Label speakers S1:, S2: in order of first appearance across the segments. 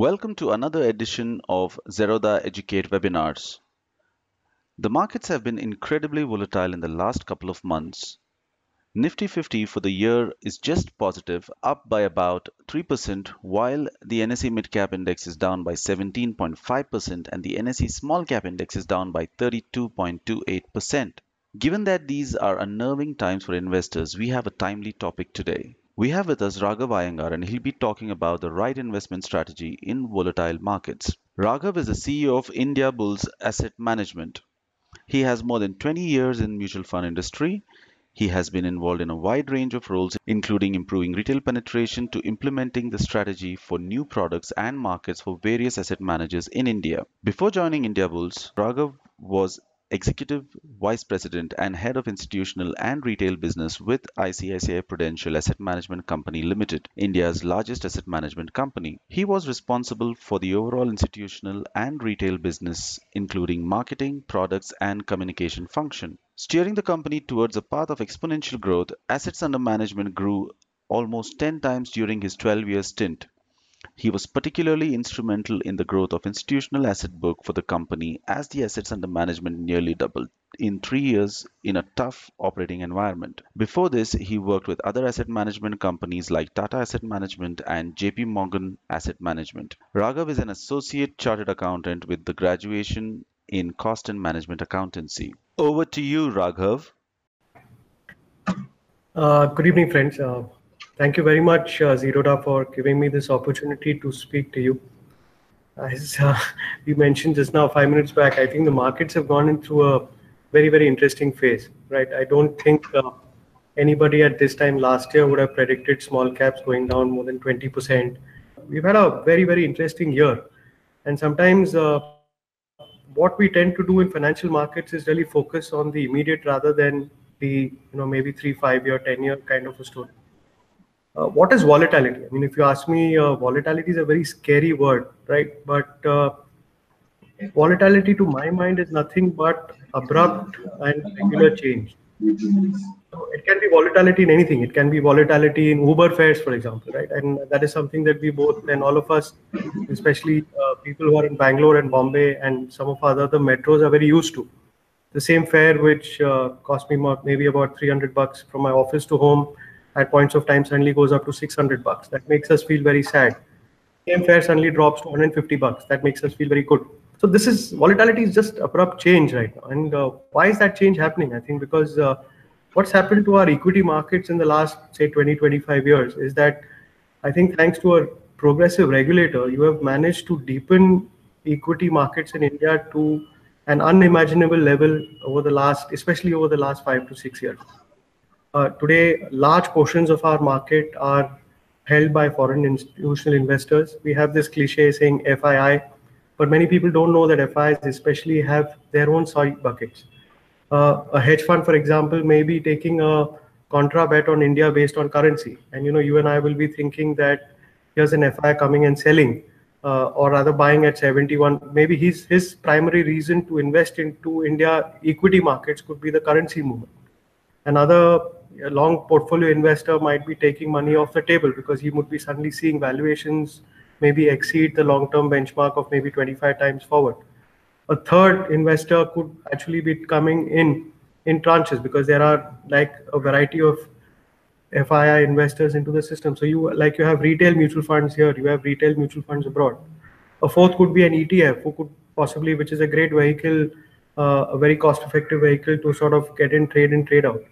S1: Welcome to another edition of Zerodha Educate webinars. The markets have been incredibly volatile in the last couple of months. Nifty 50 for the year is just positive, up by about 3%, while the NSE Mid Cap Index is down by 17.5% and the NSE Small Cap Index is down by 32.28%. Given that these are unnerving times for investors, we have a timely topic today. We have with us Raghav Iyengar and he'll be talking about the right investment strategy in volatile markets. Raghav is the CEO of Indiabulls Asset Management. He has more than 20 years in mutual fund industry. He has been involved in a wide range of roles including improving retail penetration to implementing the strategy for new products and markets for various asset managers in India. Before joining Indiabulls, Raghav was Executive Vice President and Head of Institutional and Retail Business with ICICI Prudential Asset Management Company Limited, India's largest asset management company. He was responsible for the overall institutional and retail business, including marketing, products, and communication function. Steering the company towards a path of exponential growth, assets under management grew almost 10 times during his 12 year stint. He was particularly instrumental in the growth of institutional asset book for the company as the assets under management nearly doubled in three years in a tough operating environment. Before this, he worked with other asset management companies like Tata Asset Management and JP Morgan Asset Management. Raghav is an associate chartered accountant with the graduation in cost and management accountancy. Over to you, Raghav.
S2: Uh, good evening, friends. Uh, Thank you very much, uh, Zerodha, for giving me this opportunity to speak to you. As uh, we mentioned just now, five minutes back, I think the markets have gone into a very, very interesting phase, right? I don't think uh, anybody at this time last year would have predicted small caps going down more than 20%. We've had a very, very interesting year. And sometimes uh, what we tend to do in financial markets is really focus on the immediate rather than the, you know, maybe three, five year, 10 year kind of a story uh, what is volatility? I mean, if you ask me, uh, volatility is a very scary word, right? But uh, volatility to my mind is nothing but abrupt and regular change. So it can be volatility in anything. It can be volatility in Uber fares, for example, right? And that is something that we both and all of us, especially uh, people who are in Bangalore and Bombay and some of other metros, are very used to. The same fare, which uh, cost me maybe about 300 bucks from my office to home, at points of time suddenly goes up to 600 bucks. That makes us feel very sad. Same fare suddenly drops to 150 bucks. That makes us feel very good. So this is volatility is just abrupt change right now. And uh, why is that change happening? I think because uh, what's happened to our equity markets in the last say 20 25 years is that I think thanks to a progressive regulator, you have managed to deepen equity markets in India to an unimaginable level over the last, especially over the last five to six years. Uh, today, large portions of our market are held by foreign institutional investors. We have this cliche saying FII, but many people don't know that FIs especially have their own soy buckets. Uh, a hedge fund, for example, may be taking a contra bet on India based on currency. And you know, you and I will be thinking that here's an FI coming and selling, uh, or rather buying at 71. Maybe his his primary reason to invest into India equity markets could be the currency movement. Another a long portfolio investor might be taking money off the table because he would be suddenly seeing valuations maybe exceed the long-term benchmark of maybe 25 times forward. A third investor could actually be coming in in tranches because there are like a variety of FII investors into the system. So you like you have retail mutual funds here, you have retail mutual funds abroad. A fourth could be an ETF who could possibly, which is a great vehicle, uh, a very cost-effective vehicle to sort of get in, trade and trade out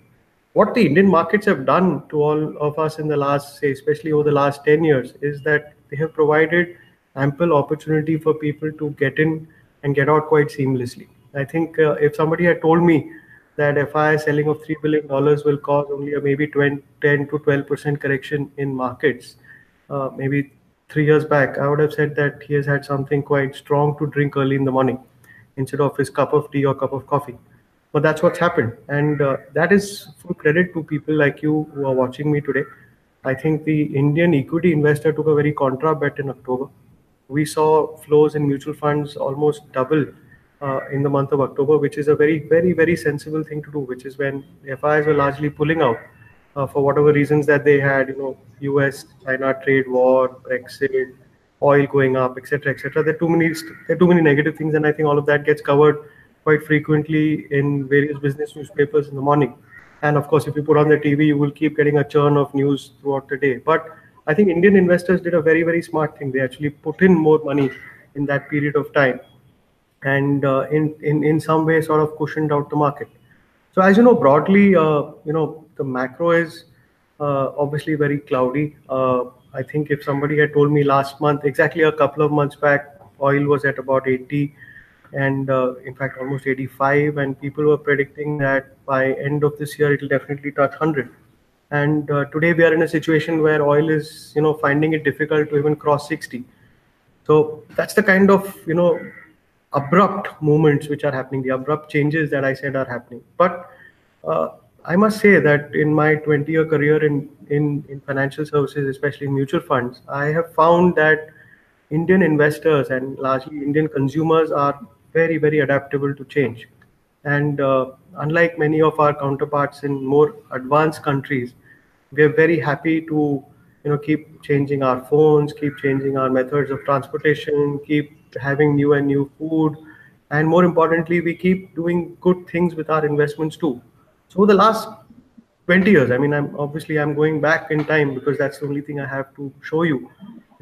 S2: what the Indian markets have done to all of us in the last, say, especially over the last 10 years, is that they have provided ample opportunity for people to get in and get out quite seamlessly. I think uh, if somebody had told me that FI selling of $3 billion will cause only a maybe 20, 10 to 12% correction in markets, uh, maybe three years back, I would have said that he has had something quite strong to drink early in the morning instead of his cup of tea or cup of coffee but that's what's happened and uh, that is full credit to people like you who are watching me today i think the indian equity investor took a very contra bet in october we saw flows in mutual funds almost double uh, in the month of october which is a very very very sensible thing to do which is when fis were largely pulling out uh, for whatever reasons that they had you know us china trade war brexit oil going up, etc., etc. There are too many there are too many negative things, and I think all of that gets covered quite frequently in various business newspapers in the morning. And of course, if you put on the TV, you will keep getting a churn of news throughout the day. But I think Indian investors did a very very smart thing. They actually put in more money in that period of time, and uh, in in in some way sort of cushioned out the market. So as you know, broadly, uh, you know the macro is uh, obviously very cloudy. Uh, I think if somebody had told me last month, exactly a couple of months back, oil was at about 80 and uh, in fact almost 85 and people were predicting that by end of this year it will definitely touch 100 and uh, today we are in a situation where oil is you know finding it difficult to even cross 60 so that's the kind of you know abrupt movements which are happening. The abrupt changes that i said are happening. But uh, I must say that in my 20 year career in, in, in financial services, especially mutual funds, I have found that Indian investors and largely Indian consumers are very, very adaptable to change. And uh, unlike many of our counterparts in more advanced countries, we are very happy to you know keep changing our phones, keep changing our methods of transportation, keep having new and new food, and more importantly, we keep doing good things with our investments too. So the last 20 years, I mean, I'm obviously I'm going back in time because that's the only thing I have to show you.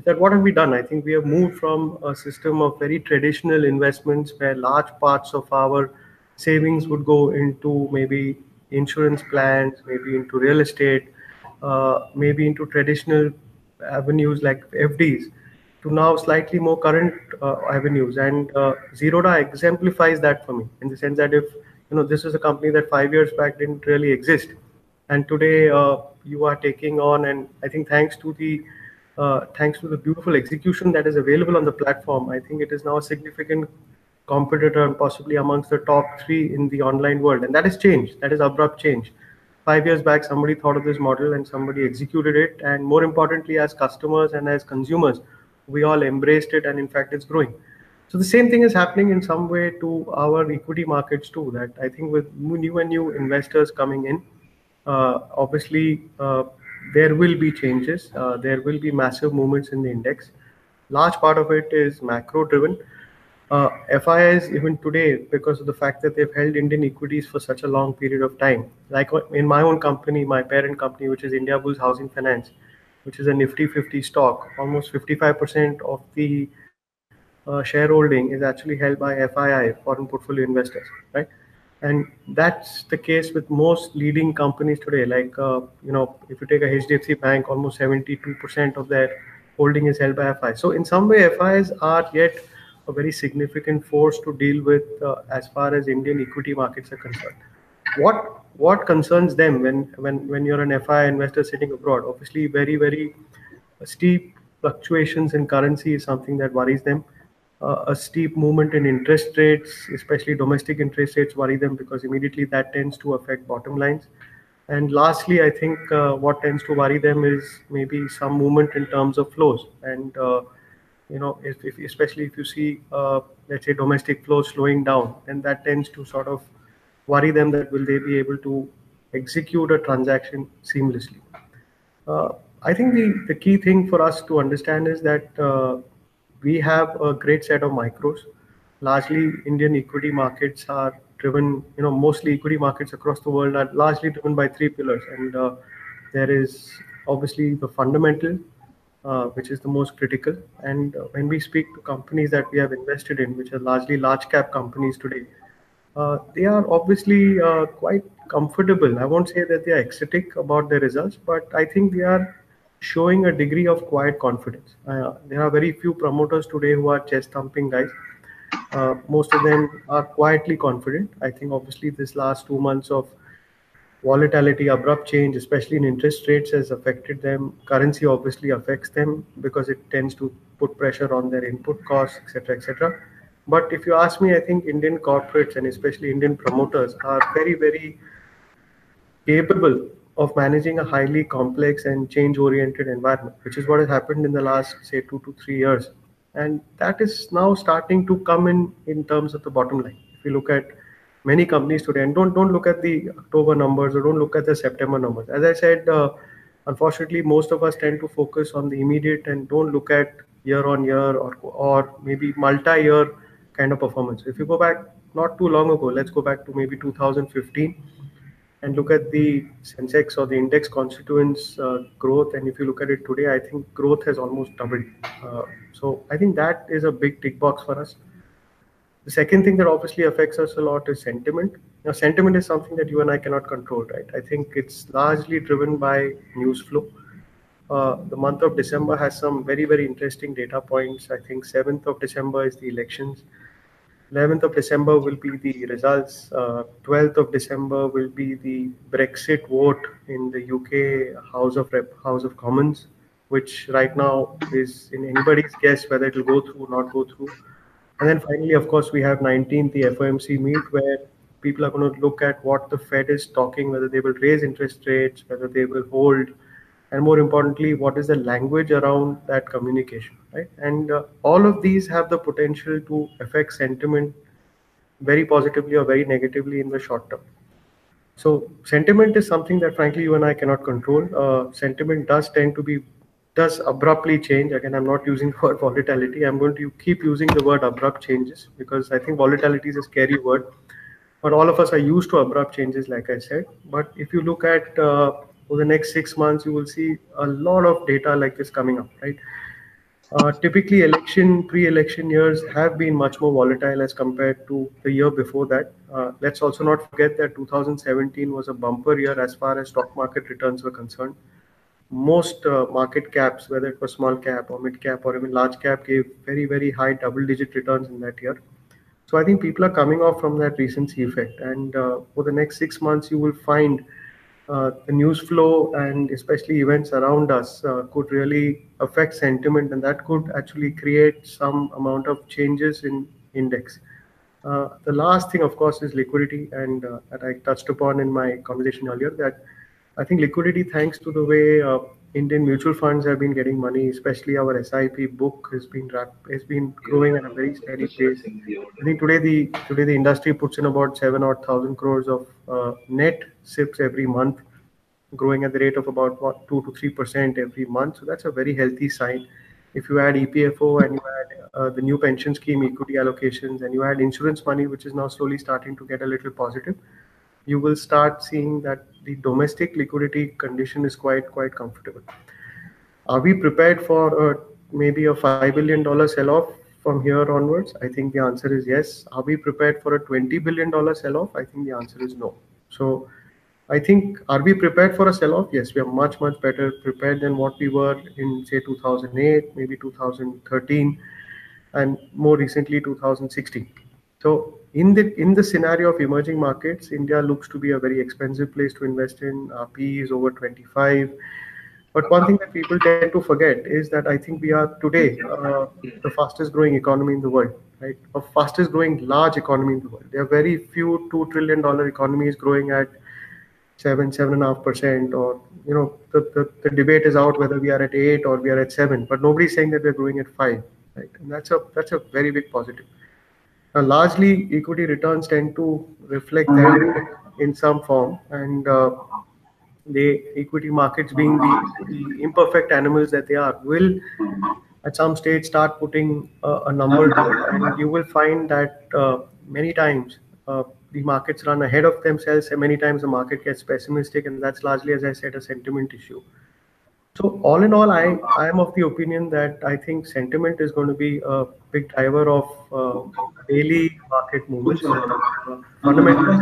S2: That what have we done? I think we have moved from a system of very traditional investments where large parts of our savings would go into maybe insurance plans, maybe into real estate, uh, maybe into traditional avenues like FDs to now slightly more current uh, avenues. And uh, Zerodha exemplifies that for me in the sense that if you know this is a company that five years back didn't really exist and today uh, you are taking on and i think thanks to the uh, thanks to the beautiful execution that is available on the platform i think it is now a significant competitor and possibly amongst the top three in the online world. And that has changed. That is abrupt change. Five years back somebody thought of this model and somebody executed it. And more importantly as customers and as consumers we all embraced it and in fact it's growing. So the same thing is happening in some way to our equity markets too. That I think with new and new investors coming in, uh, obviously uh, there will be changes. Uh, there will be massive movements in the index. Large part of it is macro driven. Uh, FIIs even today, because of the fact that they've held Indian equities for such a long period of time, like in my own company, my parent company, which is Indiabulls Housing Finance, which is a Nifty 50 stock, almost 55% of the uh, shareholding is actually held by FII, foreign portfolio investors, right? And that's the case with most leading companies today. Like, uh, you know, if you take a HDFC Bank, almost 72% of their holding is held by FI. So in some way, FIs are yet a very significant force to deal with uh, as far as Indian equity markets are concerned. What what concerns them when when when you're an FI investor sitting abroad? Obviously, very very steep fluctuations in currency is something that worries them uh, a steep movement in interest rates, especially domestic interest rates, worry them because immediately that tends to affect bottom lines. And lastly, I think uh, what tends to worry them is maybe some movement in terms of flows. And uh, you know, if, if, especially if you see, uh, let's say, domestic flows slowing down, then that tends to sort of worry them that will they be able to execute a transaction seamlessly. Uh, I think the, the key thing for us to understand is that uh, we have a great set of micros. Largely, Indian equity markets are driven, you know, mostly equity markets across the world are largely driven by three pillars. And uh, there is obviously the fundamental, uh, which is the most critical. And uh, when we speak to companies that we have invested in, which are largely large cap companies today, uh, they are obviously uh, quite comfortable. I won't say that they are ecstatic about their results, but I think they are showing a degree of quiet confidence. Uh, there are very few promoters today who are chest thumping guys. Uh, most of them are quietly confident. I think obviously this last two months of volatility, abrupt change, especially in interest rates, has affected them. Currency obviously affects them because it tends to put pressure on their input costs, etc., etc. But if you ask me, I think Indian corporates and especially Indian promoters are very, very capable of managing a highly complex and change oriented environment, which is what has happened in the last, say, two to three years. And that is now starting to come in in terms of the bottom line. If you look at many companies today, and don't don't look at the October numbers or don't look at the September numbers. As I said, uh, unfortunately, most of us tend to focus on the immediate and don't look at year on year or or maybe multi-year kind of performance. If you go back not too long ago, let's go back to maybe 2015 and look at the Sensex or the index constituents uh, growth. And if you look at it today, I think growth has almost doubled. Uh, so I think that is a big tick box for us. The second thing that obviously affects us a lot is sentiment. Now, sentiment is something that you and I cannot control, right? I think it's largely driven by news flow. Uh, the month of December has some very, very interesting data points. I think 7th of December is the elections. 11th of December will be the results. Uh, 12th of December will be the Brexit vote in the UK House of Rep, House of Commons, which right now is in anybody's guess whether it will go through or not go through. And then finally, of course, we have 19th, the FOMC meet, where people are going to look at what the Fed is talking, whether they will raise interest rates, whether they will hold, and more importantly, what is the language around that communication, right? And uh, all of these have the potential to affect sentiment very positively or very negatively in the short term. So sentiment is something that frankly you and I cannot control. Uh, sentiment does tend to be does abruptly change. Again, I'm not using the word volatility. I'm going to keep using the word abrupt changes because I think volatility is a scary word. But all of us are used to abrupt changes, like I said. But if you look at uh, over the next six months, you will see a lot of data like this coming up, right? Uh, typically, election pre-election years have been much more volatile as compared to the year before that. Uh, let's also not forget that 2017 was a bumper year as far as stock market returns were concerned most uh, market caps, whether it was small cap or mid cap or even large cap, gave very, very high double digit returns in that year. So I think people are coming off from that recency effect. And uh, for the next six months, you will find uh, the news flow and especially events around us uh, could really affect sentiment, and that could actually create some amount of changes in index. Uh, the last thing, of course, is liquidity, and uh, that I touched upon in my conversation earlier that I think liquidity, thanks to the way uh, Indian mutual funds have been getting money, especially our SIP book has been has been growing at a very steady pace. I think today the today the industry puts in about seven or thousand crores of uh, net SIPs every month, growing at the rate of about what, two to three percent every month. So that's a very healthy sign. If you add EPFO and you add uh, the new pension scheme equity allocations and you add insurance money, which is now slowly starting to get a little positive, you will start seeing that the domestic liquidity condition is quite quite comfortable. Are we prepared for a, maybe a five billion dollar sell-off from here onwards? I think the answer is yes. Are we prepared for a twenty billion dollar sell-off? I think the answer is no. So, I think are we prepared for a sell-off? Yes, we are much much better prepared than what we were in say 2008, maybe 2013, and more recently 2016. So in the in the scenario of emerging markets, India looks to be a very expensive place to invest in. PE is over 25. But one thing that people tend to forget is that I think we are today uh, the fastest growing economy in the world, right? A fastest growing large economy in the world. There are very few two trillion dollar economies growing at seven, seven and a half percent, or you know, the, the, the debate is out whether we are at eight or we are at seven. But nobody's saying that we're growing at five, right? And that's a that's a very big positive. Now, largely, equity returns tend to reflect that in some form, and uh, the equity markets, being the, the, imperfect animals that they are, will at some stage start putting uh, a number down and you will find that uh, many times uh, the markets run ahead of themselves, and many times the market gets pessimistic, and that's largely, as I said, a sentiment issue. So all in all, I, I am of the opinion that I think sentiment is going to be a big driver of uh, daily market movements. Fundamentals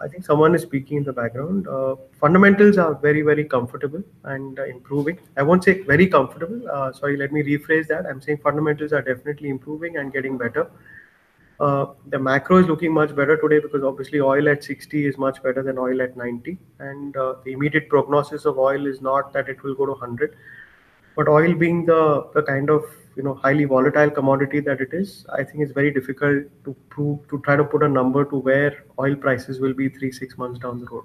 S2: I think someone is speaking in the background. Uh, fundamentals are very, very comfortable and uh, improving. I won't say very comfortable. Uh, sorry, let me rephrase that. I'm saying fundamentals are definitely improving and getting better. Uh, the macro is looking much better today because obviously oil at 60 is much better than oil at 90 and uh, the immediate prognosis of oil is not that it will go to 100 but oil being the, kind of you know highly volatile commodity that it is i think it's very difficult to prove to try to put a number to where oil prices will be three six months down the road.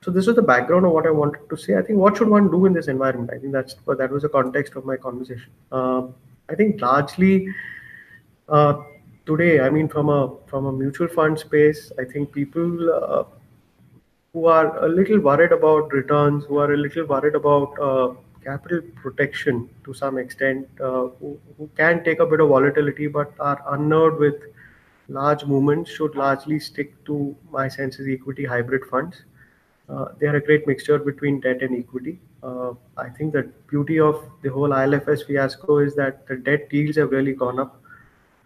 S2: So this was the background of what i wanted to say. I think what should one do in this environment? I think that was the context of my conversation. Uh, i think largely today, I mean, from a from a mutual fund space, I think people uh, who are a little worried about returns, who are a little worried about uh, capital protection to some extent, uh, who, who can take a bit of volatility but are unnerved with large movements, should largely stick to my sense is equity hybrid funds. Uh, they are a great mixture between debt and equity. Uh, I think the beauty of the whole ILFS fiasco is that the debt yields have really gone up.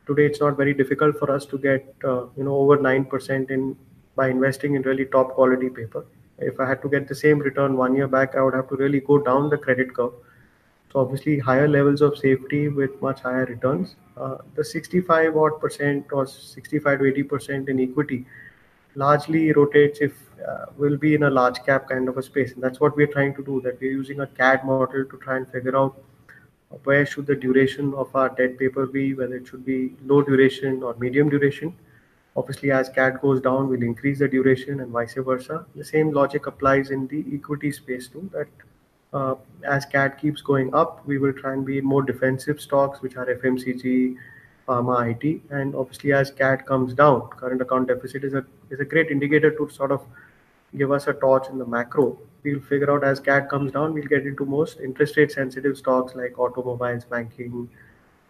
S2: Today, it's not very difficult for us to get uh, you know over nine percent in by investing in really top quality paper. If I had to get the same return one year back, I would have to really go down the credit curve. So obviously, higher levels of safety with much higher returns. Uh, the 65 odd percent or 65 to 80 percent in equity largely rotates if uh, will be in a large cap kind of a space and that's what we're trying to do that we're using a CAD model to try and figure out where should the duration of our debt paper be? Whether it should be low duration or medium duration? Obviously as CAD goes down we'll increase the duration and vice versa. The same logic applies in the equity space too that uh, as CAD keeps going up we will try and be more defensive stocks which are fmcg pharma IT. And obviously, as CAD comes down, current account deficit is a is a great indicator to sort of give us a torch in the macro. We'll figure out as CAD comes down, we'll get into most interest rate sensitive stocks like automobiles, banking,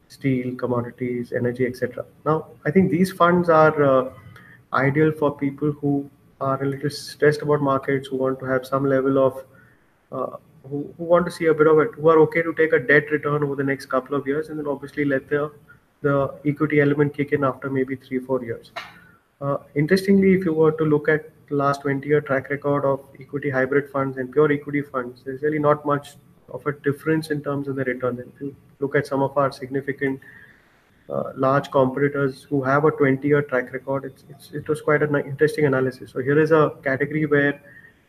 S2: steel, commodities, energy, etc. Now, I think these funds are uh, ideal for people who are a little stressed about markets, who want to have some level of uh, who, who want to see a bit of it, who are okay to take a debt return over the next couple of years, and then obviously let the the equity element kick in after maybe three, four years. Uh, interestingly, if you were to look at last 20 year track record of equity hybrid funds and pure equity funds, there's really not much of a difference in terms of the return. If you look at some of our significant uh, large competitors who have a 20 year track record, it's, it's, it was quite an interesting analysis. So here is a category where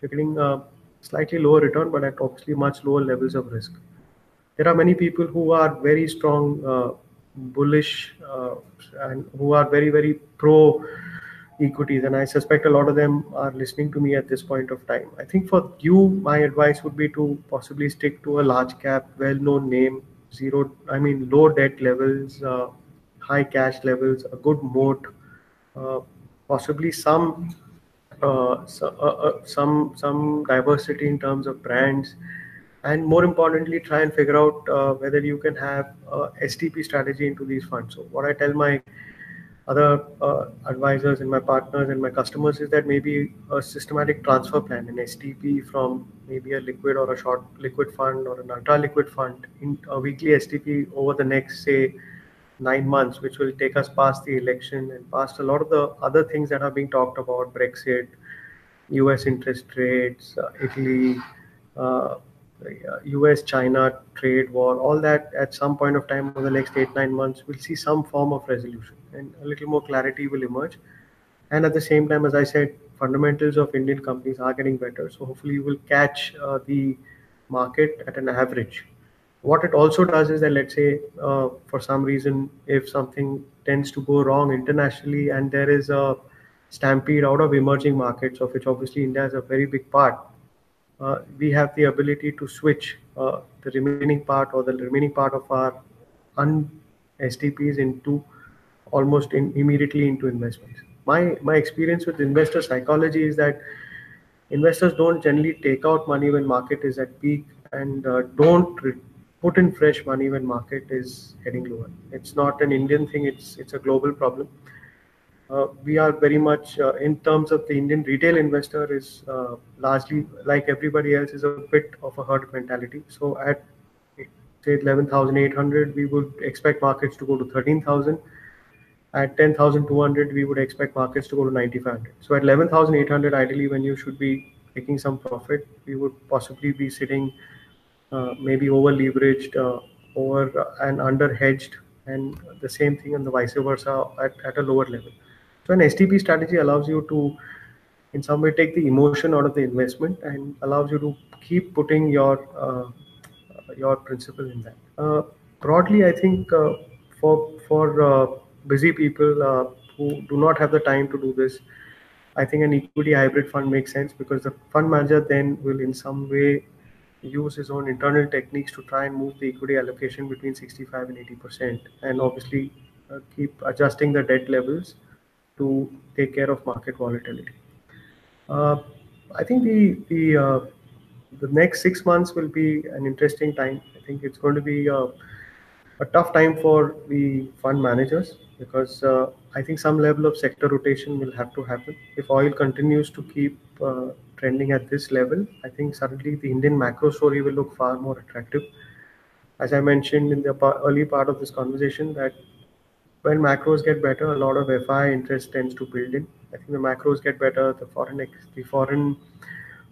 S2: you're getting a slightly lower return, but at obviously much lower levels of risk. There are many people who are very strong uh, bullish uh, and who are very very pro equities and i suspect a lot of them are listening to me at this point of time. I think for you my advice would be to possibly stick to a large cap well known name zero i mean low debt levels uh, high cash levels a good moat uh, possibly some uh, so, uh, uh, some some diversity in terms of brands and more importantly try and figure out uh, whether you can have a stp strategy into these funds. So what i tell my other uh, advisors and my partners and my customers is that maybe a systematic transfer plan an stp from maybe a liquid or a short liquid fund or an ultra liquid fund in a weekly stp over the next say nine months which will take us past the election and past a lot of the other things that are being talked about brexit us interest rates uh, italy uh, US China trade war, all that at some point of time over the next eight, nine months, we'll see some form of resolution and a little more clarity will emerge. And at the same time, as I said, fundamentals of Indian companies are getting better. So hopefully, you will catch uh, the market at an average. What it also does is that, let's say, uh, for some reason, if something tends to go wrong internationally and there is a stampede out of emerging markets, of which obviously India is a very big part, uh, we have the ability to switch uh, the remaining part or the remaining part of our un STPs into almost in, immediately into investments. My my experience with investor psychology is that investors don't generally take out money when market is at peak and uh, don't put in fresh money when market is heading lower. It's not an Indian thing. It's it's a global problem uh, we are very much uh, in terms of the Indian retail investor is uh, largely like everybody else is a bit of a herd mentality. So at say 11,800, we would expect markets to go to 13,000. At 10,200, we would expect markets to go to 9,500. So at 11,800, ideally, when you should be making some profit, we would possibly be sitting uh, maybe over leveraged, uh, over and under hedged, and the same thing and the vice versa at, at a lower level. So an STP strategy allows you to, in some way, take the emotion out of the investment and allows you to keep putting your uh, your principle in that. Uh, broadly, I think uh, for for uh, busy people uh, who do not have the time to do this, I think an equity hybrid fund makes sense because the fund manager then will, in some way, use his own internal techniques to try and move the equity allocation between 65 and 80 percent, and obviously uh, keep adjusting the debt levels to take care of market volatility. Uh, I think the the uh, the next six months will be an interesting time. I think it's going to be a, a tough time for the fund managers because uh, I think some level of sector rotation will have to happen. If oil continues to keep uh, trending at this level, I think suddenly the Indian macro story will look far more attractive. As I mentioned in the early part of this conversation, that when macros get better, a lot of FI interest tends to build in. I think the macros get better, the foreign the foreign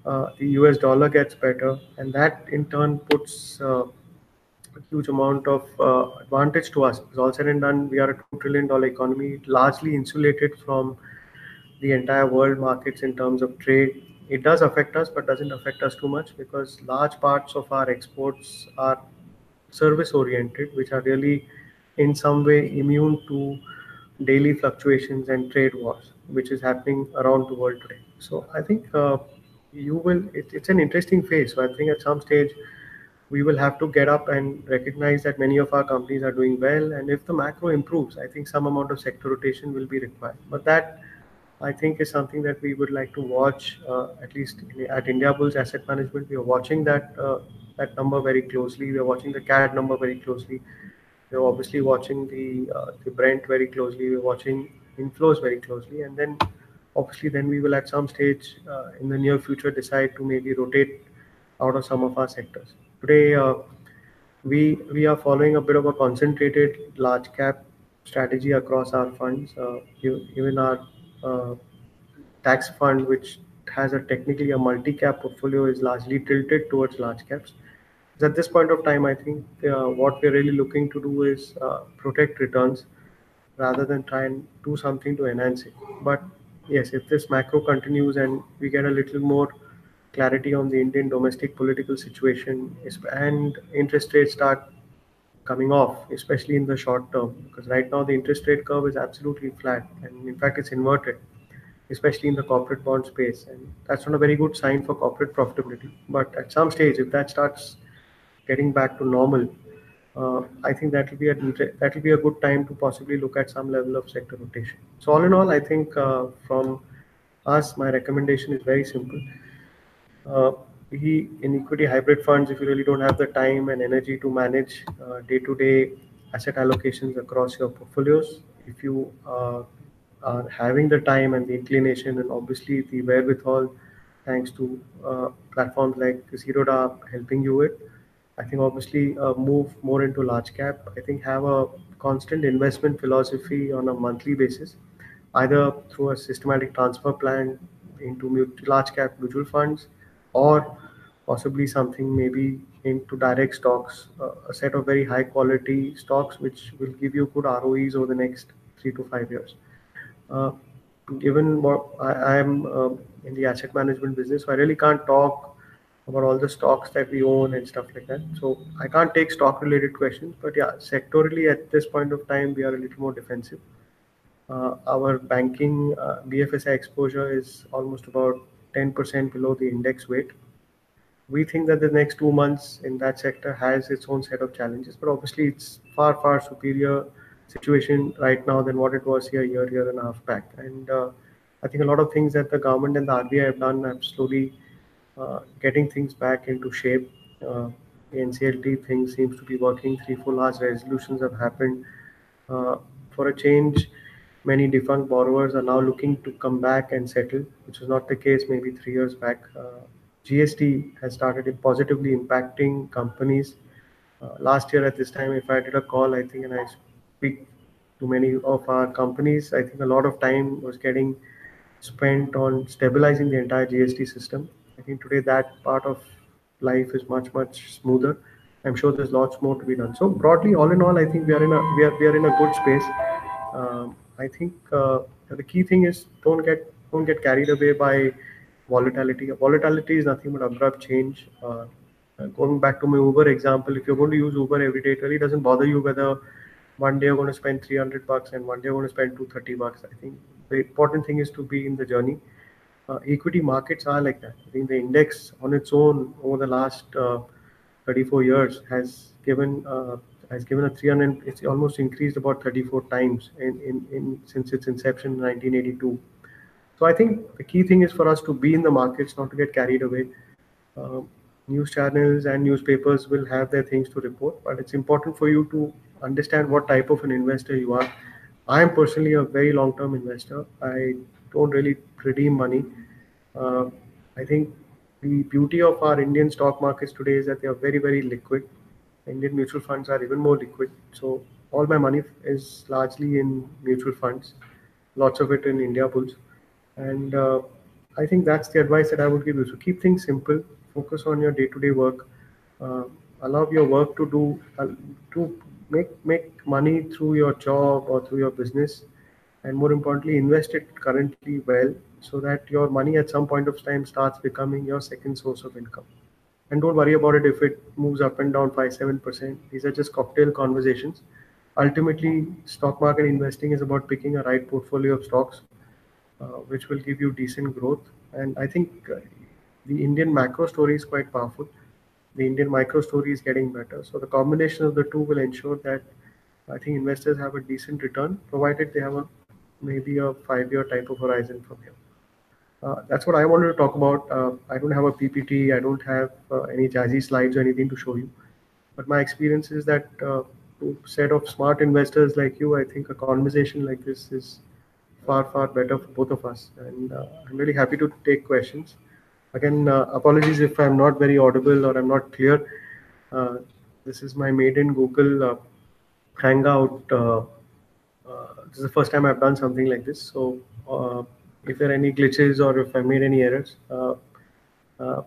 S2: uh, the US dollar gets better, and that in turn puts uh, a huge amount of uh, advantage to us. Because all said and done, we are a two trillion dollar economy, largely insulated from the entire world markets in terms of trade. It does affect us, but doesn't affect us too much because large parts of our exports are service oriented, which are really in some way immune to daily fluctuations and trade wars, which is happening around the world today. So I think uh, you will. It, it's an interesting phase. So I think at some stage we will have to get up and recognize that many of our companies are doing well. And if the macro improves, I think some amount of sector rotation will be required. But that, I think, is something that we would like to watch, uh, at least at Indiabulls Asset Management. We are watching that uh, that number very closely. We are watching the CAD number very closely. We are obviously watching the uh, the Brent very closely. We're watching inflows very closely, and then obviously then we will at some stage uh, in the near future decide to maybe rotate out of some of our sectors. Today, uh, we we are following a bit of a concentrated large cap strategy across our funds. Uh, even our uh, tax fund, which has a technically a multi-cap portfolio, is largely tilted towards large caps. So at this point of time, I think uh, what we're really looking to do is uh, protect returns rather than try and do something to enhance it. But yes, if this macro continues and we get a little more clarity on the Indian domestic political situation and interest rates start coming off, especially in the short term, because right now the interest rate curve is absolutely flat, and in fact it's inverted, especially in the corporate bond space, and that's not a very good sign for corporate profitability. But at some stage, if that starts getting back to normal, uh, I think that will be a that will be a good time to possibly look at some level of sector rotation. So all in all, I think uh, from us, my recommendation is very simple uh, in equity hybrid funds, if you really don't have the time and energy to manage day to day asset allocations across your portfolios, if you uh, are having the time and the inclination and obviously the wherewithal, thanks to uh, platforms like Zerodha helping you with, I think obviously uh, move more into large cap. I think have a constant investment philosophy on a monthly basis, either through a systematic transfer plan into large cap mutual funds or possibly something maybe into direct stocks, uh, a set of very high quality stocks which will give you good ROEs over the next three to five years. Uh, given what I, am uh, in the asset management business, so I really can't talk about all the stocks that we own and stuff like that. So I can't take stock related questions, but yeah, sectorally at this point of time, we are a little more defensive. Uh, our banking uh, BFSI exposure is almost about 10% below the index weight. We think that the next two months in that sector has its own set of challenges, but obviously it's far, far superior situation right now than what it was here a year, year and a half back. And uh, I think a lot of things that the government and the RBI have done have slowly getting things back into shape. Uh, the NCLT thing seems to be working. Three, four large resolutions have happened. Uh, for a change, many defunct borrowers are now looking to come back and settle, which was not the case maybe three years back. Uh, GST has started positively impacting companies. Uh, last year at this time, if I did a call, I think, and I speak to many of our companies, I think a lot of time was getting spent on stabilizing the entire GST system. I think today that part of life is much much smoother. I'm sure there's lots more to be done. So broadly, all in all, I think we are in a we are we are in a good space. Um, I think uh, the key thing is don't get don't get carried away by volatility. Volatility is nothing but abrupt change. Uh, going back to my Uber example, if you're going to use Uber every day, it really doesn't bother you whether one day you're going to spend 300 bucks and one day you're going to spend 230 bucks. I think the important thing is to be in the journey. Uh, equity markets are like that. I think the index on its own over the last uh, 34 years has given uh, has given a 300 it's almost increased about 34 times in, in, in since its inception in 1982 so i think the key thing is for us to be in the markets not to get carried away uh, news channels and newspapers will have their things to report, but it's important for you to understand what type of an investor you are. I am personally a very long-term investor. I don't really redeem money. Uh, I think the beauty of our Indian stock markets today is that they are very, very liquid. Indian mutual funds are even more liquid. So all my money is largely in mutual funds, lots of it in Indiabulls. And uh, I think that's the advice that I would give you. So keep things simple, focus on your day-to-day work, uh, allow your work to do uh, to make make money through your job or through your business, and more importantly, invest it currently well so that your money at some point of time starts becoming your second source of income. And don't worry about it if it moves up and down seven percent. These are just cocktail conversations. Ultimately, stock market investing is about picking a right portfolio of stocks uh, which will give you decent growth. And I think uh, the Indian macro story is quite powerful. The Indian micro story is getting better. So the combination of the two will ensure that I think investors have a decent return, provided they have a maybe a five-year type of horizon from here. Uh, that's what I wanted to talk about. Uh, I don't have a PPT. I don't have uh, any jazzy slides or anything to show you. But my experience is that uh, set of smart investors like you, I think a conversation like this is far far better for both of us and uh, i'm really happy to take questions again uh, apologies if i'm not very audible or i'm not clear this is my maiden google hangout this is the first time i've done something like this so if there are any glitches or if i made any errors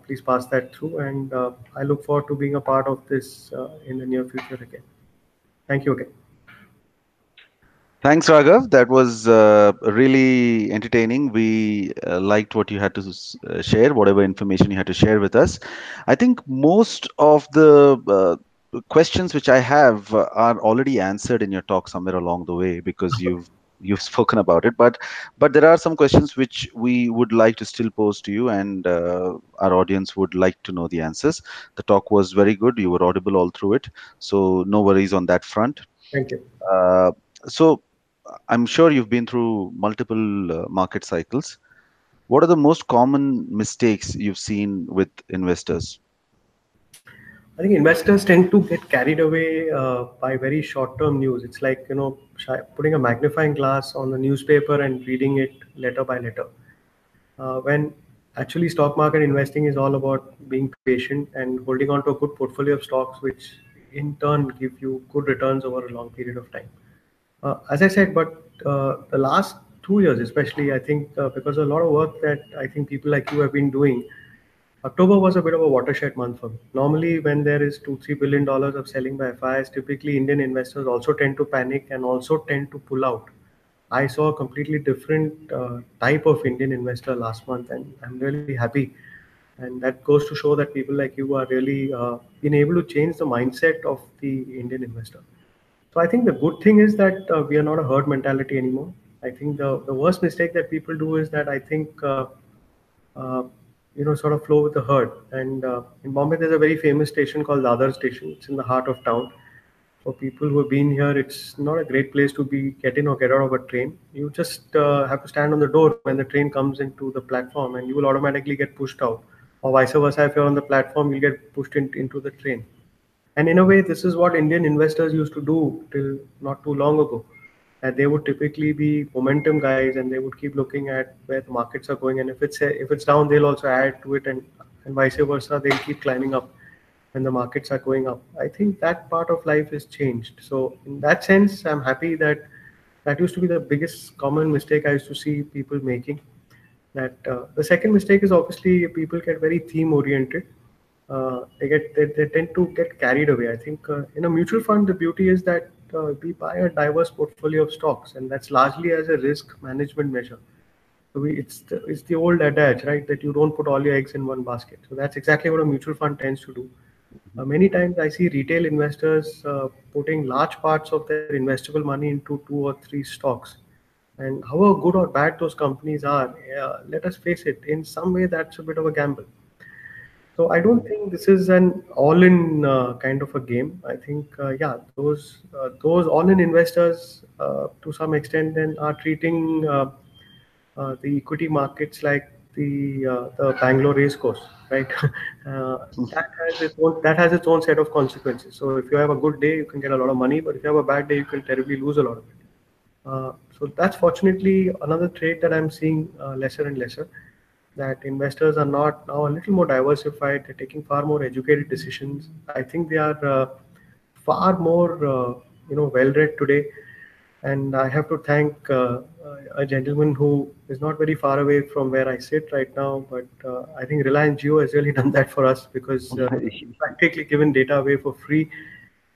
S2: please pass that through and i look forward to being a part of this in the near future again thank you again
S1: Thanks, Raghav. That was uh, really entertaining. We uh, liked what you had to uh, share, whatever information you had to share with us. I think most of the uh, questions which I have uh, are already answered in your talk somewhere along the way because you've you've spoken about it. But but there are some questions which we would like to still pose to you, and uh, our audience would like to know the answers. The talk was very good. You were audible all through it, so no worries on that front.
S2: Thank you.
S1: so I'm sure you've been through multiple uh, market cycles. What are the most common mistakes you've seen with investors?
S2: I think investors tend to get carried away uh, by very short-term news. It's like you know putting a magnifying glass on the newspaper and reading it letter by letter. Uh, when actually stock market investing is all about being patient and holding on to a good portfolio of stocks, which in turn give you good returns over a long period of time. Uh, as I said, but uh, the last two years, especially, I think uh, because a lot of work that I think people like you have been doing, October was a bit of a watershed month for me. Normally, when there is two, three billion dollars of selling by FIs, typically Indian investors also tend to panic and also tend to pull out. I saw a completely different uh, type of Indian investor last month, and I'm really happy. And that goes to show that people like you are really uh, able to change the mindset of the Indian investor. So I think the good thing is that uh, we are not a herd mentality anymore. I think the, the worst mistake that people do is that I think, uh, uh, you know, sort of flow with the herd. And uh, in Bombay, there's a very famous station called Dadar Station. It's in the heart of town. For people who have been here, it's not a great place to be get in or get out of a train. You just uh, have to stand on the door when the train comes into the platform, and you will automatically get pushed out. Or vice versa, if you're on the platform, you'll get pushed in, into the train. And in a way, this is what Indian investors used to do till not too long ago. They would typically be momentum guys, and they would keep looking at where the markets are going. And if it's if it's down, they'll also add to it, and and vice versa. They'll keep climbing up when the markets are going up. I think that part of life has changed. So in that sense, I'm happy that that used to be the biggest common mistake I used to see people making. That uh, the second mistake is obviously people get very theme oriented uh, they get they, they, tend to get carried away. I think uh, in a mutual fund, the beauty is that we buy a diverse portfolio of stocks, and that's largely as a risk management measure. So we, it's the, it's the old adage, right, that you don't put all your eggs in one basket. So that's exactly what a mutual fund tends to do. Uh, many times I see retail investors uh, putting large parts of their investable money into two or three stocks. And however good or bad those companies are, uh, let us face it, in some way that's a bit of a gamble. So I don't think this is an all-in uh, kind of a game. I think, uh, yeah, those uh, those all-in investors, uh, to some extent, then are treating uh, uh, the equity markets like the the Bangalore race course, right? that has its own that has its own set of consequences. So if you have a good day, you can get a lot of money, but if you have a bad day, you can terribly lose a lot of it. So that's fortunately another trait that I'm seeing lesser and lesser. That investors are not now a little more diversified. They're taking far more educated decisions. I think they are uh, far more uh, you know well read today and I have to thank uh, a gentleman who is not very far away from where I sit right now. But uh, I think Reliance Jio has really done that for us because uh, practically given data away for free.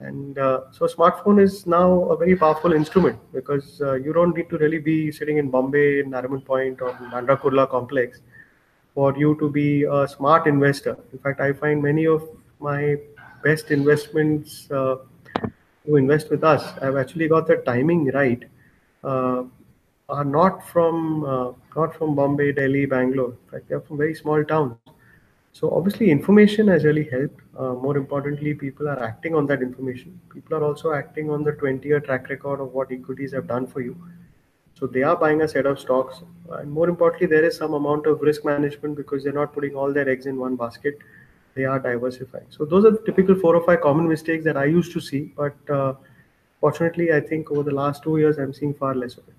S2: And uh, so, smartphone is now a very powerful instrument because uh, you don't need to really be sitting in Bombay, in Nariman Point, or Bandra Kurla complex for you to be a smart investor. In fact, I find many of my best investments uh, who invest with us have actually got the timing right uh, are not from uh, not from Bombay, Delhi, Bangalore. In fact, they're from very small towns. So obviously, information has really helped. Uh, more importantly, people are acting on that information. People are also acting on the 20-year track record of what equities have done for you. So they are buying a set of stocks, and more importantly, there is some amount of risk management because they're not putting all their eggs in one basket they are diversifying. So those are the typical four or five common mistakes that I used to see, but uh, fortunately, I think over the last two years, I'm seeing far less of it.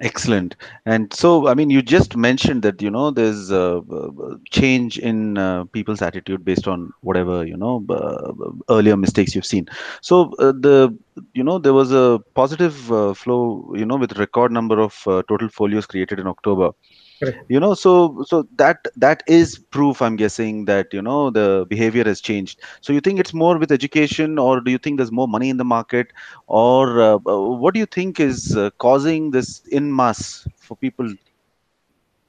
S1: Excellent. And so, I mean, you just mentioned that, you know, there's a, change in uh, people's attitude based on whatever, you know, uh, earlier mistakes you've seen. So, uh, the, you know, there was a positive uh, flow, you know, with record number of uh, total folios created in October.
S2: Correct.
S1: you know so so that that is proof i'm guessing that you know the behavior has changed so you think it's more with education or do you think there's more money in the market or uh, uh what do you think is uh, causing this in mass for people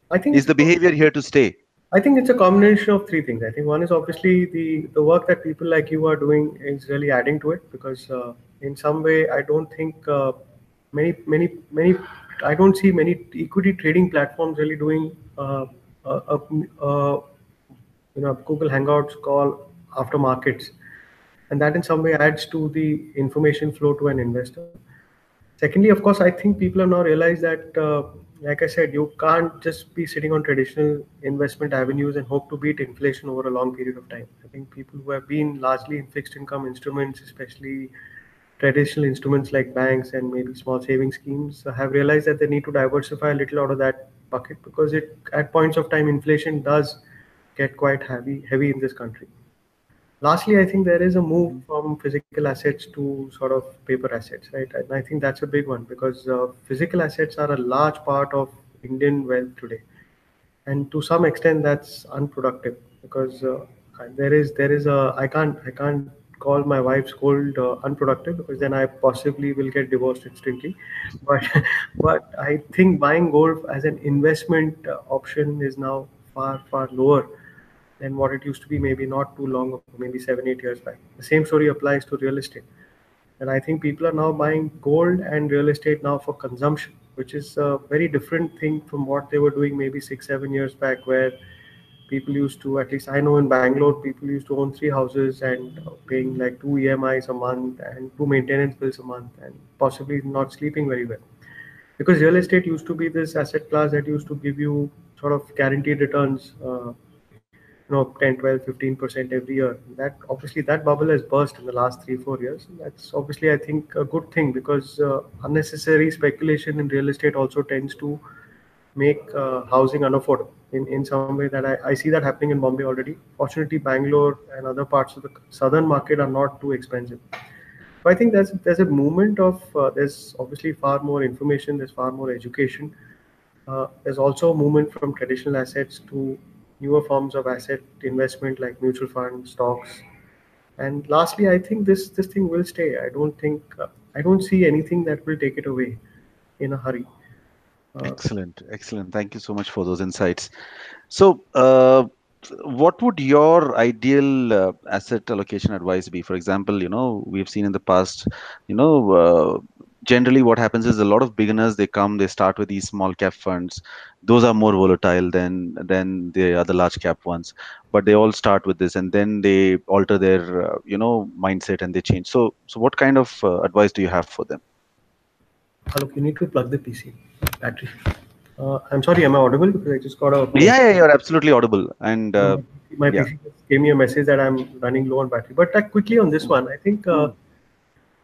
S2: I think
S1: is the behavior here to stay
S2: I think it's a combination of three things. I think one is obviously the the work that people like you are doing is really adding to it because uh, in some way I don't think uh, many many many I don't see many equity trading platforms really doing uh, a, a, a, you know Google Hangouts call after markets, and that in some way adds to the information flow to an investor. Secondly, of course, I think people have now realized that, uh, like I said, you can't just be sitting on traditional investment avenues and hope to beat inflation over a long period of time. I think people who have been largely in fixed income instruments, especially traditional instruments like banks and maybe small saving schemes have realized that they need to diversify a little out of that bucket because it at points of time inflation does get quite heavy heavy in this country. Lastly i think there is a move from physical assets to sort of paper assets right? And i think that's a big one because uh, physical assets are a large part of indian wealth today. And to some extent that's unproductive because uh, there is there is a i can't i can't call my wife's scold uh, unproductive because then I possibly will get divorced instantly. But but I think buying gold as an investment uh, option is now far far lower than what it used to be maybe not too long ago, maybe seven eight years back. The same story applies to real estate, and I think people are now buying gold and real estate now for consumption, which is a very different thing from what they were doing maybe six seven years back, where people used to at least i know in bangalore people used to own three houses and paying like two emis a month and two maintenance bills a month and possibly not sleeping very well. Because real estate used to be this asset class that used to give you sort of guaranteed returns uh, you know 10 12 15 percent every year. That obviously that bubble has burst in the last three four years. That's obviously i think a good thing because uh, unnecessary speculation in real estate also tends to make uh, housing unaffordable in, in some way that I, I see that happening in Bombay already. Fortunately, Bangalore and other parts of the southern market are not too expensive. So I think there's there's a movement of uh, there's obviously far more information, there's far more education. Uh, there's also a movement from traditional assets to newer forms of asset investment like mutual funds, stocks, and lastly, I think this this thing will stay. I don't think uh, I don't see anything that will take it away in a hurry.
S1: Excellent, excellent. Thank you so much for those insights. So, uh, what would your ideal uh, asset allocation advice be? For example, you know, we've seen in the past, you know, uh, generally what happens is a lot of beginners they come, they start with these small cap funds. Those are more volatile than than the other large cap ones, but they all start with this, and then they alter their uh, you know mindset and they change. So, so what kind of uh, advice do you have for them?
S2: Hello, you need to plug the PC battery. Uh, I'm sorry, am I audible? Because I just got a.
S1: Yeah, yeah, you're absolutely audible. And uh,
S2: my
S1: yeah.
S2: PC gave me a message that I'm running low on battery. But uh, quickly on this one, I think uh,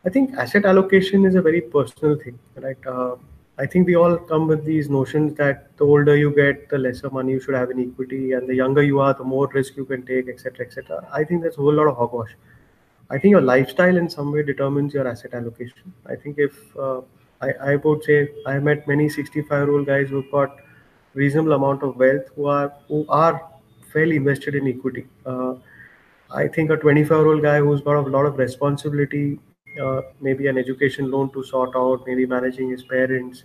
S2: I think asset allocation is a very personal thing, right? Uh, I think we all come with these notions that the older you get, the lesser money you should have in equity, and the younger you are, the more risk you can take, etc., etc. I think that's a whole lot of hogwash. I think your lifestyle in some way determines your asset allocation. I think if uh, I, I would say I met many 65 year old guys who've got reasonable amount of wealth who are who are fairly invested in equity. Uh, I think a 25 year old guy who's got a lot of responsibility, uh, maybe an education loan to sort out, maybe managing his parents,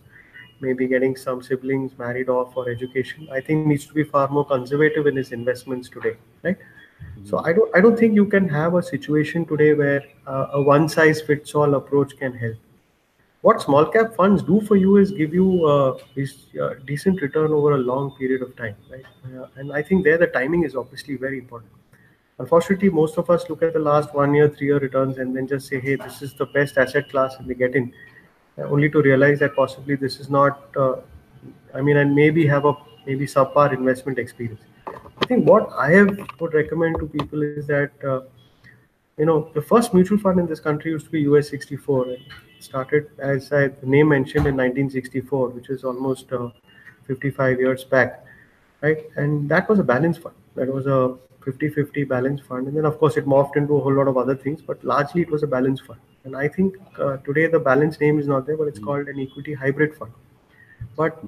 S2: maybe getting some siblings married off for education, I think needs to be far more conservative in his investments today, right? So I don't I don't think you can have a situation today where uh, a one size fits all approach can help. What small cap funds do for you is give you uh, is uh, decent return over a long period of time, right? Uh, and I think there the timing is obviously very important. Unfortunately, most of us look at the last one year, three year returns and then just say, hey, this is the best asset class and we get in, uh, only to realize that possibly this is not. Uh, I mean, and maybe have a maybe subpar investment experience. I think what I have would recommend to people is that uh, you know the first mutual fund in this country used to be US 64. It started as I, the name mentioned in 1964, which is almost uh, 55 years back, right? And that was a balance fund. That was a 50-50 balance fund, and then of course it morphed into a whole lot of other things, but largely it was a balance fund. And I think uh, today the balance name is not there, but it's called an equity hybrid fund. But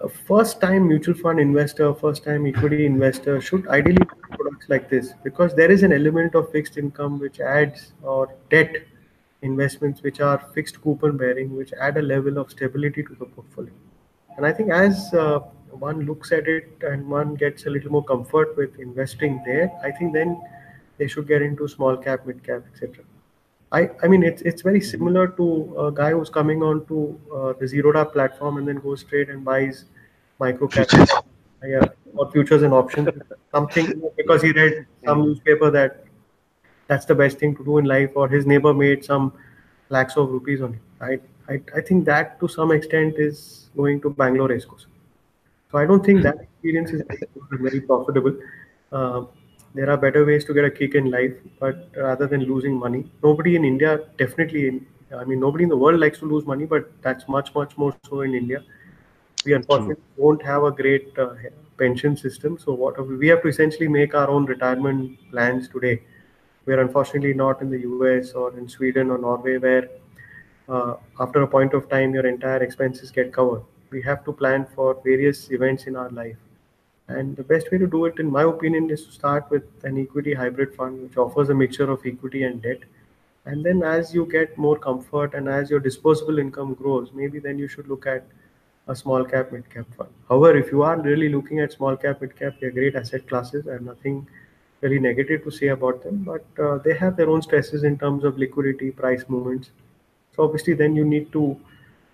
S2: a first time mutual fund investor, first time equity investor should ideally products like this because there is an element of fixed income which adds or debt investments which are fixed coupon bearing, which add a level of stability to the portfolio. And I think as uh, one looks at it and one gets a little more comfort with investing there, I think then they should get into small cap, mid cap, etc. I, I mean, it's it's very similar to a guy who's coming on to uh, the Zerodha platform and then goes straight and buys micro
S1: Futures.
S2: yeah, or futures and options, something because he read some newspaper that that's the best thing to do in life, or his neighbor made some lakhs of rupees on it. I, I, I think that to some extent is going to Bangalore race course. So I don't think that experience is very, very profitable. Uh, there are better ways to get a kick in life, but rather than losing money, nobody in India definitely. In, I mean, nobody in the world likes to lose money, but that's much much more so in India. We unfortunately won't have a great uh, pension system, so what we have to essentially make our own retirement plans today. We're unfortunately not in the US or in Sweden or Norway, where uh, after a point of time your entire expenses get covered. We have to plan for various events in our life and the best way to do it, in my opinion, is to start with an equity hybrid fund, which offers a mixture of equity and debt. And then, as you get more comfort and as your disposable income grows, maybe then you should look at a small cap, mid cap fund. However, if you are really looking at small cap, mid cap, they're great asset classes. I have nothing really negative to say about them, but uh, they have their own stresses in terms of liquidity, price movements. So, obviously, then you need to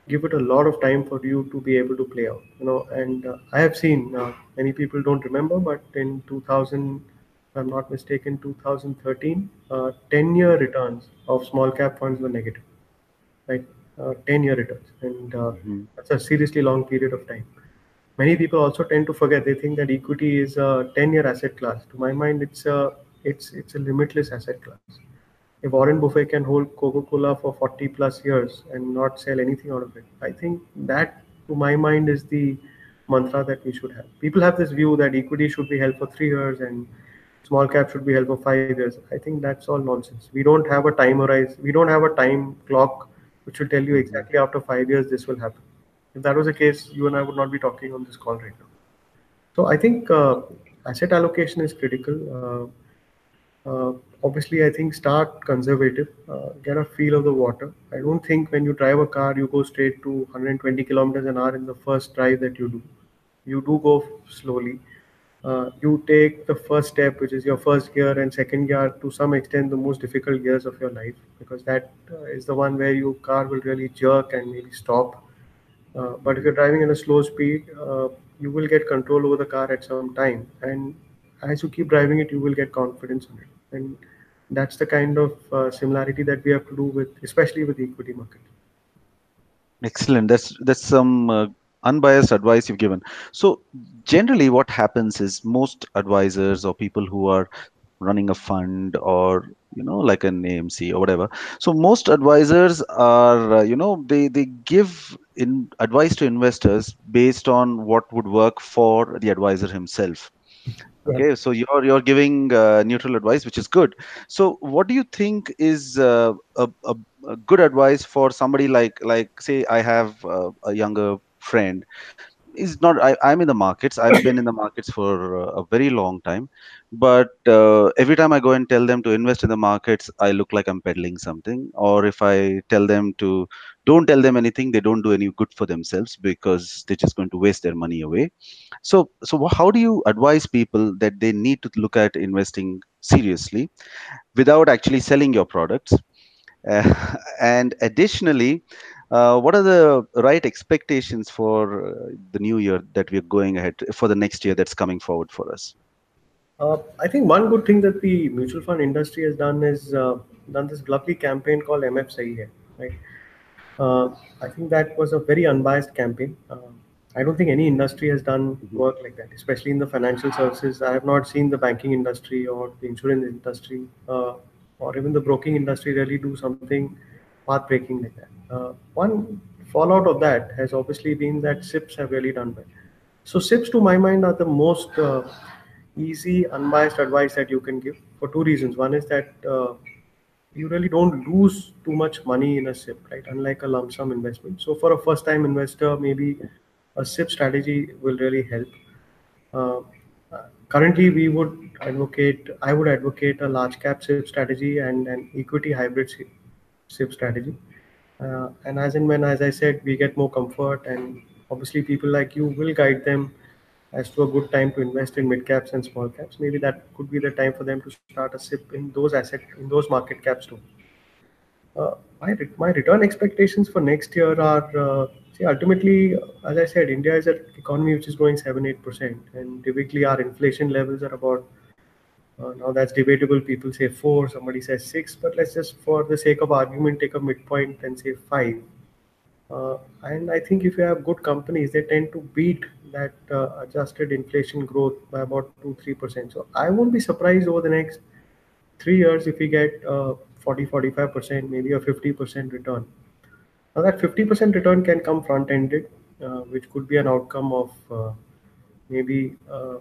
S2: give it a lot of time for you to be able to play out you know. And uh, i have seen uh, many people don't remember but in 2000 if i'm not mistaken 2013 uh, 10 year returns of small cap funds were negative right? Uh, 10 year returns. And uh, that's a seriously long period of time. Many people also tend to forget. They think that equity is a 10 year asset class. To my mind it's a it's it's a limitless asset class if Warren Buffett can hold Coca-Cola for 40 plus years and not sell anything out of it, I think that, to my mind, is the mantra that we should have. People have this view that equity should be held for three years and small cap should be held for five years. I think that's all nonsense. We don't have a time horizon. We don't have a time clock which will tell you exactly after five years this will happen. If that was the case, you and I would not be talking on this call right now. So I think uh, asset allocation is critical. Uh, uh, obviously, I think start conservative, uh, get a feel of the water. I don't think when you drive a car, you go straight to 120 kilometers an hour in the first drive that you do. You do go slowly. Uh, you take the first step, which is your first gear and second gear, to some extent the most difficult gears of your life, because that uh, is the one where your car will really jerk and maybe stop. Uh, but if you're driving at a slow speed, uh, you will get control over the car at some time, and as you keep driving it, you will get confidence on it and that's the kind of uh, similarity that we have to do with especially with the equity market
S1: Excellent. That's that's some uh, unbiased advice you've given. So generally, what happens is most advisors or people who are running a fund or you know like an AMC or whatever. So most advisors are uh, you know they they give in advice to investors based on what would work for the advisor himself. Okay, so you're you're giving uh, neutral advice, which is good. So what do you think is uh, a, a, a good advice for somebody like like say I have uh, a younger friend? Is not I, i'm in the markets. I've been in the markets for uh, a very long time. But uh, every time i go and tell them to invest in the markets i look like i'm peddling something. Or if i tell them to don't tell them anything they don't do any good for themselves because they're just going to waste their money away so so how do you advise people that they need to look at investing seriously without actually selling your products uh, and additionally, uh, what are the right expectations for uh, the new year that we're going ahead for the next year that's coming forward for us?
S2: Uh, I think one good thing that the mutual fund industry has done is uh, done this lovely campaign called MF Sahi Hai, right? Uh, I think that was a very unbiased campaign. Uh, I don't think any industry has done
S1: Mhm.
S2: work like that, especially in the financial services. I have not seen the banking industry or the insurance industry uh, or even the broking industry really do something path-breaking like that. Uh, one fallout of that has obviously been that SIPs have really done well. So SIPs, to my mind, are the most uh, easy, unbiased advice that you can give for two reasons. One is that uh, you really don't lose too much money in a SIP, right? Unlike a lump sum investment. So for a first-time investor, maybe a SIP strategy will really help. Uh, currently, we would advocate. I would advocate a large cap SIP strategy and an equity hybrid SIP strategy. Uh, and as and when, as I said, we get more comfort, and obviously, people like you will guide them as to a good time to invest in mid caps and small caps. Maybe that could be the time for them to start a SIP in those asset in those market caps too. Uh, my my return expectations for next year are uh, see ultimately, as I said, India is an economy which is growing seven eight percent, and typically our inflation levels are about uh, now that's debatable. People say four, somebody says six, but let's just, for the sake of argument, take a midpoint and say five. Uh, and I think if you have good companies, they tend to beat that uh, adjusted inflation growth by about two, three percent. So I won't be surprised over the next three years if we get uh, 40, 45 percent, maybe a 50 percent return. Now that 50 percent return can come front-ended, uh, which could be an outcome of uh, maybe uh,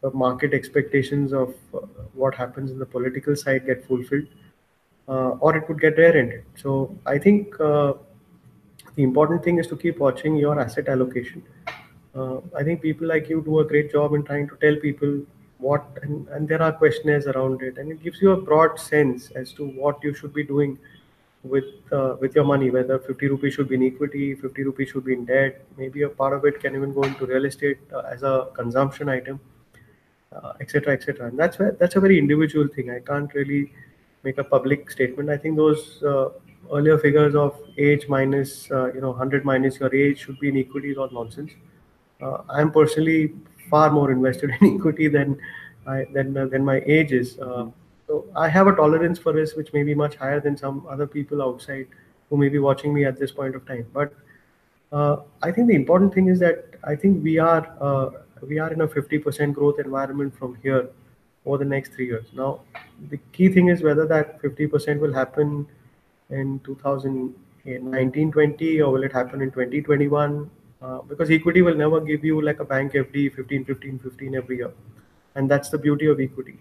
S2: the market expectations of uh, what happens in the political side get fulfilled, or it could get rear-ended. So I think the important thing is to keep watching your asset allocation. Uh, I think people like you do a great job in trying to tell people what, and, and there are questionnaires around it, and it gives you a broad sense as to what you should be doing with uh, with your money. Whether 50 rupees should be in equity, 50 rupees should be in debt. Maybe a part of it can even go into real estate uh, as a consumption item uh, etc etc and that's where that's a very individual thing i can't really make a public statement i think those uh, earlier figures of age minus uh, you know 100 minus your age should be in equity is all nonsense i'm personally far more invested in equity than i than uh, than my age is uh, so i have a tolerance for risk which may be much higher than some other people outside who may be watching me at this point of time but uh, I think the important thing is that I think we are uh, we are in a 50% growth environment from here over the next three years. Now, the key thing is whether that 50% will happen in 2019-20 or will it happen in 2021? Uh, because equity will never give you like a bank FD 15, 15, 15 every year, and that's the beauty of equity.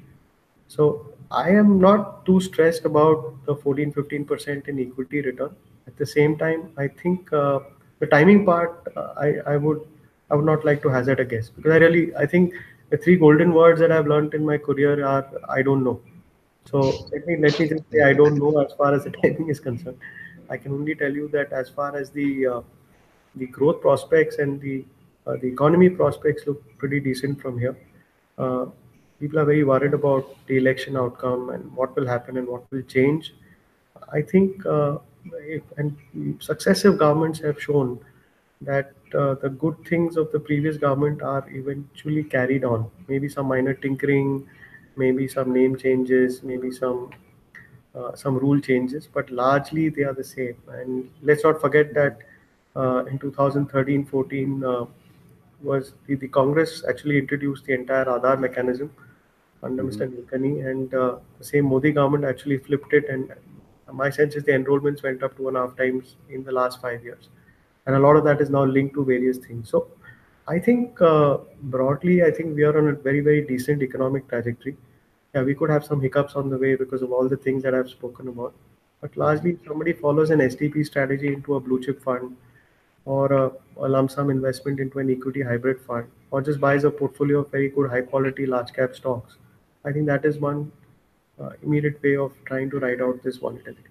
S2: So I am not too stressed about the 14, 15% in equity return. At the same time, I think uh, the timing part, uh, I, I would I would not like to hazard a guess because I really I think the three golden words that I've learned in my career are I don't know. So let me let me just say I don't know as far as the timing is concerned. I can only tell you that as far as the uh, the growth prospects and the uh, the economy prospects look pretty decent from here. Uh, people are very worried about the election outcome and what will happen and what will change. I think uh, if, and successive governments have shown that uh, the good things of the previous government are eventually carried on. Maybe some minor tinkering, maybe some name changes, maybe some uh, some rule changes, but largely they are the same. And let's not forget that in 2013-14 uh, was the, the Congress actually introduced the entire Aadhaar mechanism under
S1: Mhm.
S2: Mr. Nilekani, and uh, the same Modi government actually flipped it. And my sense is the enrollments went up two and a half times in the last five years, and a lot of that is now linked to various things. So I think uh, broadly, I think we are on a very very decent economic trajectory. Yeah, we could have some hiccups on the way because of all the things that I've spoken about. But largely, if somebody follows an STP strategy into a blue chip fund or a, a lump sum investment into an equity hybrid fund or just buys a portfolio of very good high quality large cap stocks, I think that is one uh, immediate way of trying to ride out this volatility.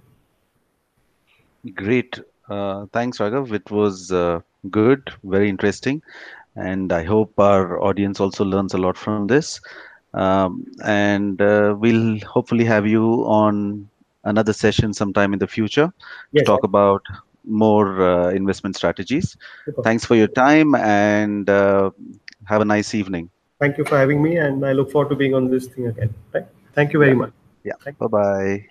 S1: Great. Uh, thanks, Raghav. It was uh, good, very interesting, and I hope our audience also learns a lot from this. Um, and uh, we'll hopefully have you on another session sometime in the future to
S2: Yes,
S1: talk about more uh, investment strategies.
S2: super.
S1: Thanks for your time and uh, have a nice evening.
S2: Thank you for having me, and I look forward to being on this thing again. Right? Thank you very much.
S1: Yeah. Bye bye.